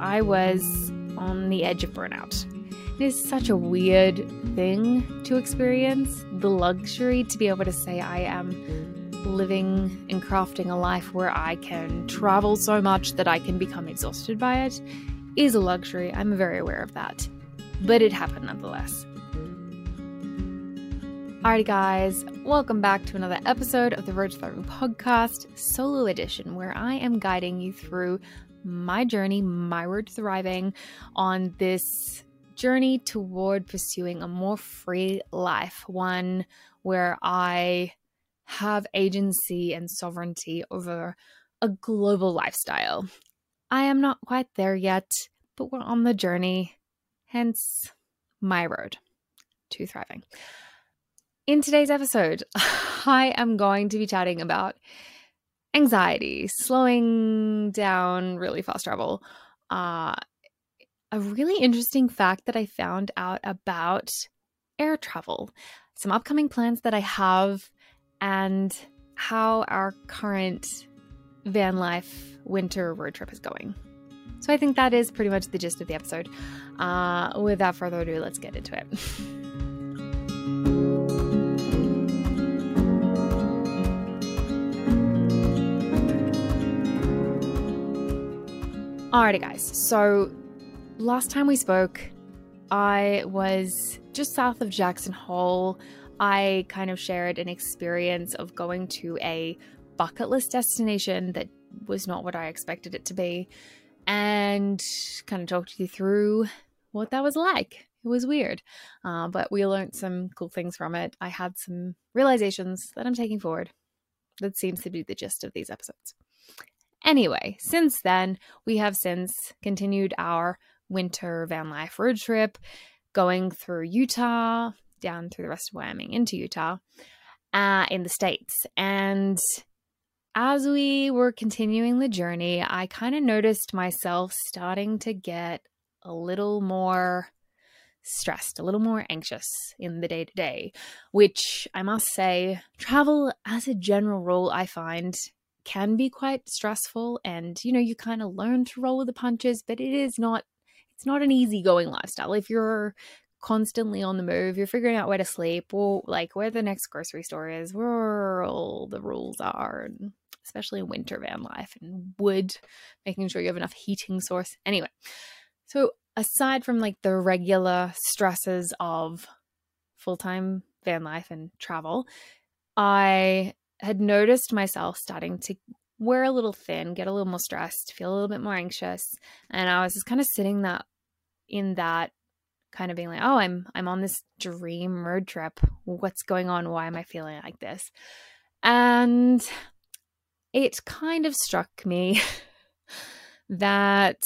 I was on the edge of burnout. It is such a weird thing to experience the luxury to be able to say, I am living and crafting a life where I can travel so much that I can become exhausted by it is a luxury. I'm very aware of that. But it happened nonetheless. Alrighty, guys, welcome back to another episode of the to Thriving podcast, solo edition, where I am guiding you through my journey, my road to thriving on this journey toward pursuing a more free life, one where I have agency and sovereignty over a global lifestyle. I am not quite there yet, but we're on the journey, hence my road to thriving. In today's episode, I am going to be chatting about anxiety, slowing down really fast travel, uh, a really interesting fact that I found out about air travel, some upcoming plans that I have, and how our current van life winter road trip is going. So I think that is pretty much the gist of the episode. Uh, without further ado, let's get into it. Alrighty, guys. So last time we spoke, I was just south of Jackson Hole. I kind of shared an experience of going to a bucket list destination that was not what I expected it to be, and kind of talked you through what that was like. It was weird, uh, but we learned some cool things from it. I had some realizations that I'm taking forward. That seems to be the gist of these episodes. Anyway, since then, we have since continued our winter van life road trip, going through Utah, down through the rest of Wyoming into Utah, uh, in the States. And as we were continuing the journey, I kind of noticed myself starting to get a little more stressed, a little more anxious in the day to day, which I must say, travel as a general rule, I find can be quite stressful and you know you kind of learn to roll with the punches but it is not it's not an easygoing lifestyle. If you're constantly on the move, you're figuring out where to sleep, or like where the next grocery store is, where all the rules are, and especially in winter van life and wood, making sure you have enough heating source. Anyway, so aside from like the regular stresses of full time van life and travel, I had noticed myself starting to wear a little thin, get a little more stressed, feel a little bit more anxious. And I was just kind of sitting that in that kind of being like, oh, I'm I'm on this dream road trip. What's going on? Why am I feeling like this? And it kind of struck me that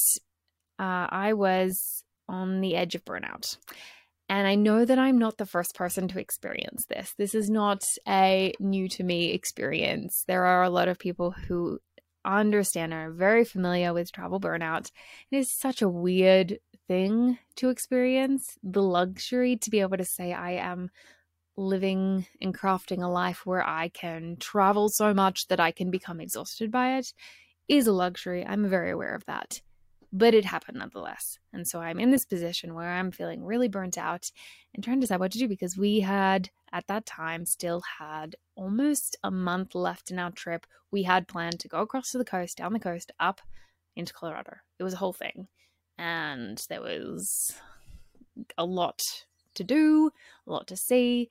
uh, I was on the edge of burnout. And I know that I'm not the first person to experience this. This is not a new to me experience. There are a lot of people who understand and are very familiar with travel burnout. It is such a weird thing to experience the luxury to be able to say, I am living and crafting a life where I can travel so much that I can become exhausted by it is a luxury. I'm very aware of that but it happened nonetheless. And so I'm in this position where I'm feeling really burnt out and trying to decide what to do because we had at that time still had almost a month left in our trip. We had planned to go across to the coast, down the coast, up into Colorado. It was a whole thing. And there was a lot to do, a lot to see.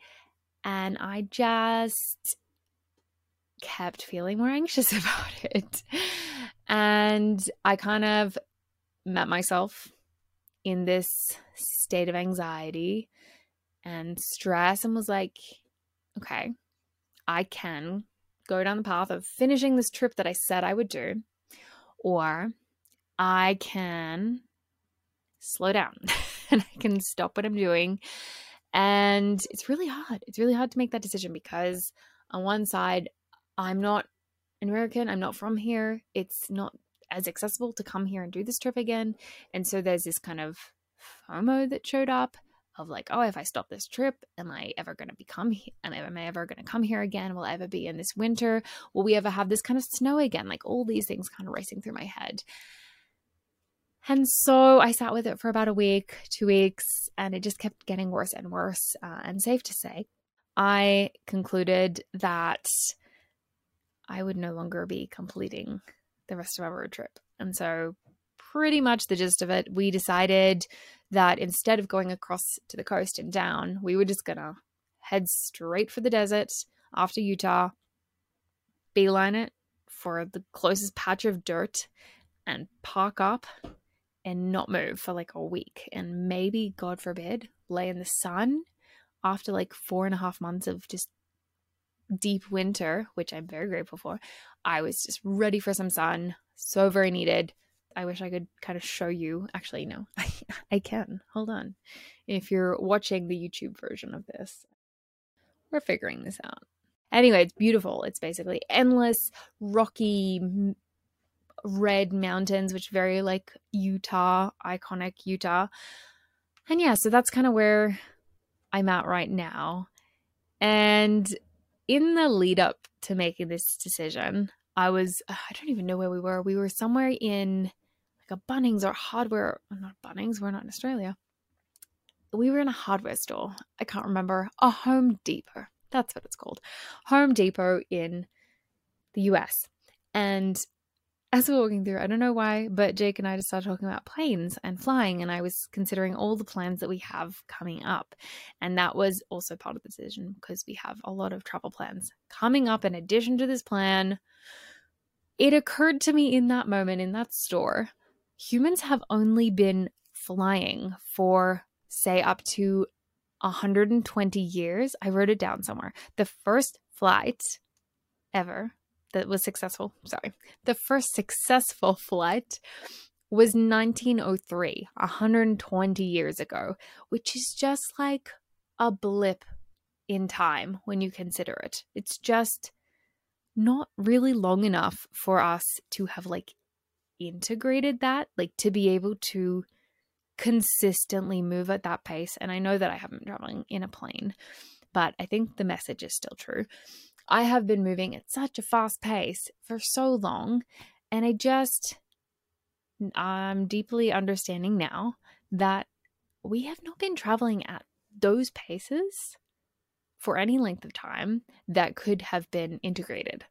And I just kept feeling more anxious about it. And I kind of met myself in this state of anxiety and stress and was like, okay, I can go down the path of finishing this trip that I said I would do, or I can slow down and I can stop what I'm doing. And it's really hard. It's really hard to make that decision because, on one side, I'm not an American, I'm not from here. It's not as accessible to come here and do this trip again. And so there's this kind of FOMO that showed up of like, oh, if I stop this trip, am I ever going to become, here? am I ever going to come here again? Will I ever be in this winter? Will we ever have this kind of snow again? Like all these things kind of racing through my head. And so I sat with it for about a week, two weeks, and it just kept getting worse and worse. Uh, and safe to say, I concluded that I would no longer be completing the rest of our road trip. And so, pretty much the gist of it, we decided that instead of going across to the coast and down, we were just gonna head straight for the desert after Utah, beeline it for the closest patch of dirt, and park up and not move for like a week and maybe, God forbid, lay in the sun after like four and a half months of just deep winter, which I'm very grateful for. I was just ready for some sun, so very needed. I wish I could kind of show you. Actually, no, I, I can. Hold on. If you're watching the YouTube version of this, we're figuring this out. Anyway, it's beautiful. It's basically endless, rocky, red mountains, which very like Utah, iconic Utah. And yeah, so that's kind of where I'm at right now. And in the lead up to making this decision, I was, uh, I don't even know where we were. We were somewhere in like a Bunnings or hardware, not Bunnings, we're not in Australia. We were in a hardware store. I can't remember. A Home Depot. That's what it's called. Home Depot in the US. And as we are walking through, I don't know why, but Jake and I just started talking about planes and flying, and I was considering all the plans that we have coming up. And that was also part of the decision because we have a lot of travel plans coming up in addition to this plan. It occurred to me in that moment in that store humans have only been flying for, say, up to 120 years. I wrote it down somewhere. The first flight ever that was successful. Sorry. The first successful flight was 1903, 120 years ago, which is just like a blip in time when you consider it. It's just not really long enough for us to have like integrated that, like to be able to consistently move at that pace. And I know that I haven't been traveling in a plane, but I think the message is still true. I have been moving at such a fast pace for so long, and I just, I'm deeply understanding now that we have not been traveling at those paces for any length of time that could have been integrated.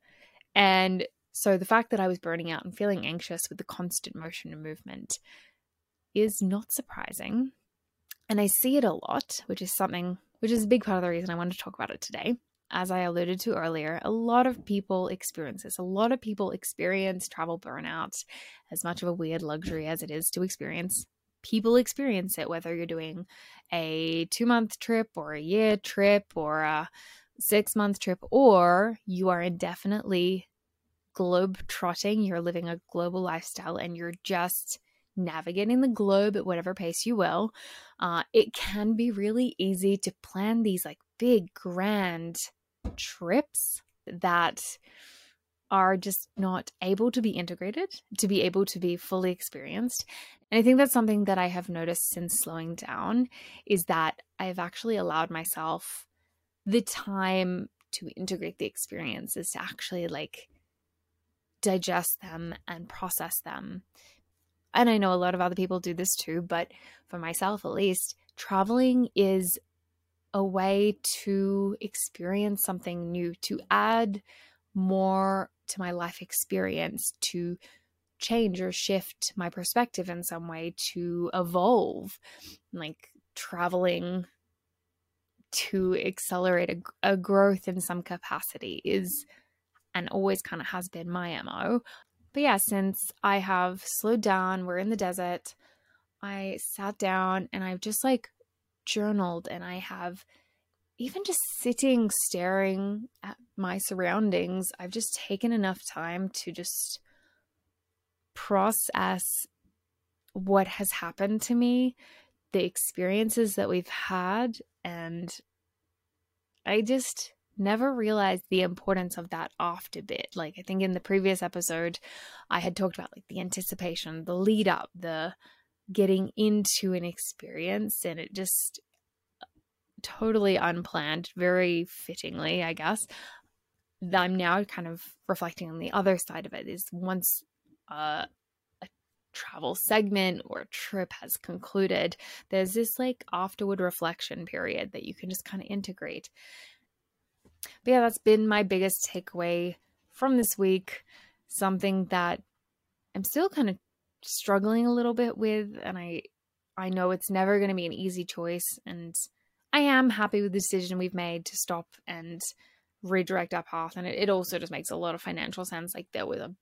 And so the fact that I was burning out and feeling anxious with the constant motion and movement is not surprising. And I see it a lot, which is something, which is a big part of the reason I wanted to talk about it today as I alluded to earlier, a lot of people experience this. A lot of people experience travel burnout, as much of a weird luxury as it is to experience. People experience it, whether you're doing a two month trip or a year trip or a six month trip, or you are indefinitely globe trotting. You're living a global lifestyle and you're just navigating the globe at whatever pace you will. Uh, it can be really easy to plan these like big, grand trips that are just not able to be integrated, to be able to be fully experienced. And I think that's something that I have noticed since slowing down is that I've actually allowed myself the time to integrate the experiences, to actually like digest them and process them. And I know a lot of other people do this too, but for myself at least, traveling is a way to experience something new, to add more to my life experience, to change or shift my perspective in some way, to evolve, like traveling to accelerate a, a growth in some capacity is and always kind of has been my MO. But yeah, since I have slowed down, we're in the desert, I sat down and I've just like journaled and I have even just sitting staring at my surroundings, I've just taken enough time to just process what has happened to me, the experiences that we've had, and I just never realized the importance of that oft a bit. Like I think in the previous episode I had talked about like the anticipation, the lead up, the getting into an experience and it just totally unplanned, very fittingly, I guess. I'm now kind of reflecting on the other side of it is once uh, a travel segment or trip has concluded, there's this like afterward reflection period that you can just kind of integrate. But yeah, that's been my biggest takeaway from this week. Something that I'm still kind of struggling a little bit with, and I I know it's never going to be an easy choice, and I am happy with the decision we've made to stop and redirect our path. And it, it also just makes a lot of financial sense. Like there was a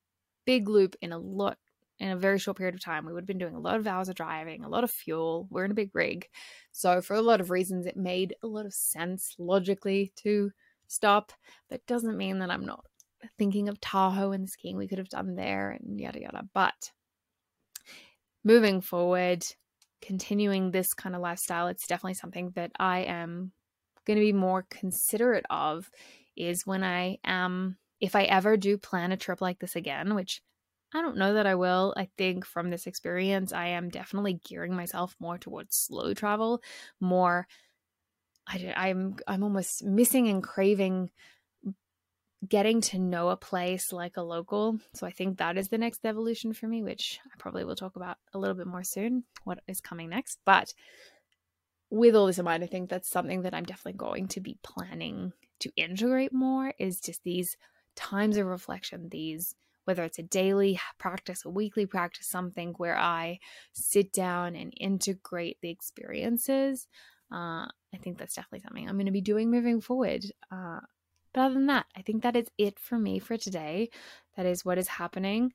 big loop in a lot in a very short period of time. We would have been doing a lot of hours of driving, a lot of fuel. We're in a big rig. So, for a lot of reasons, it made a lot of sense logically to stop. But doesn't mean that I'm not thinking of Tahoe and skiing we could have done there and yada yada. But moving forward, continuing this kind of lifestyle, it's definitely something that I am going to be more considerate of is when I am, if I ever do plan a trip like this again, which I don't know that I will. I think from this experience, I am definitely gearing myself more towards slow travel, more. I, I'm I'm almost missing and craving getting to know a place like a local. So I think that is the next evolution for me, which I probably will talk about a little bit more soon, what is coming next. But with all this in mind, I think that's something that I'm definitely going to be planning to integrate more is just these times of reflection, these whether it's a daily practice, a weekly practice, something where I sit down and integrate the experiences. Uh, I think that's definitely something I'm going to be doing moving forward. Uh, but other than that, I think that is it for me for today. That is what is happening.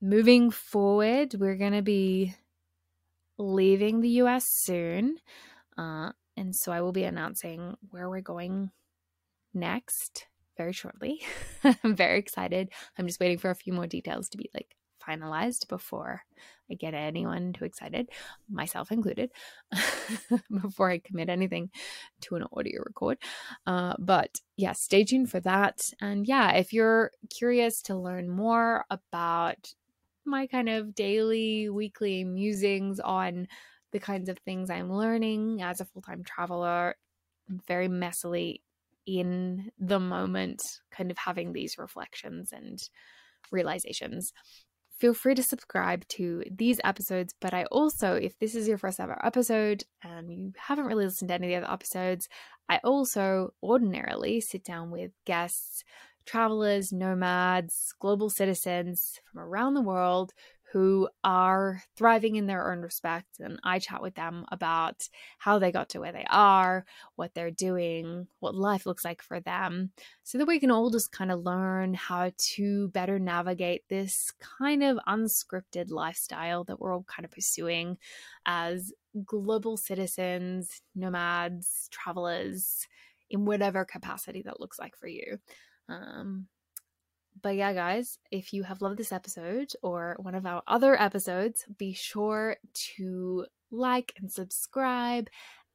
Moving forward, we're going to be leaving the US soon. Uh, and so I will be announcing where we're going next very shortly. I'm very excited. I'm just waiting for a few more details to be like finalized before I get anyone too excited, myself included, before I commit anything to an audio record. Uh, but yeah, stay tuned for that. And yeah, if you're curious to learn more about my kind of daily, weekly musings on the kinds of things I'm learning as a full time traveler, very messily in the moment, kind of having these reflections and realizations feel free to subscribe to these episodes. But I also, if this is your first ever episode and you haven't really listened to any of the other episodes, I also ordinarily sit down with guests, travelers, nomads, global citizens from around the world who are thriving in their own respect. And I chat with them about how they got to where they are, what they're doing, what life looks like for them, so that we can all just kind of learn how to better navigate this kind of unscripted lifestyle that we're all kind of pursuing as global citizens, nomads, travelers, in whatever capacity that looks like for you. Um, but yeah, guys, if you have loved this episode or one of our other episodes, be sure to like and subscribe.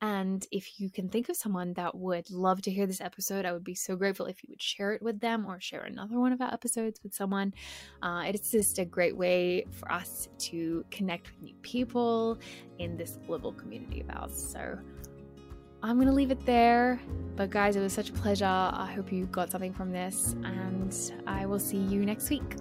And if you can think of someone that would love to hear this episode, I would be so grateful if you would share it with them or share another one of our episodes with someone. Uh, it's just a great way for us to connect with new people in this global community of ours. So, I'm going to leave it there. But, guys, it was such a pleasure. I hope you got something from this, and I will see you next week.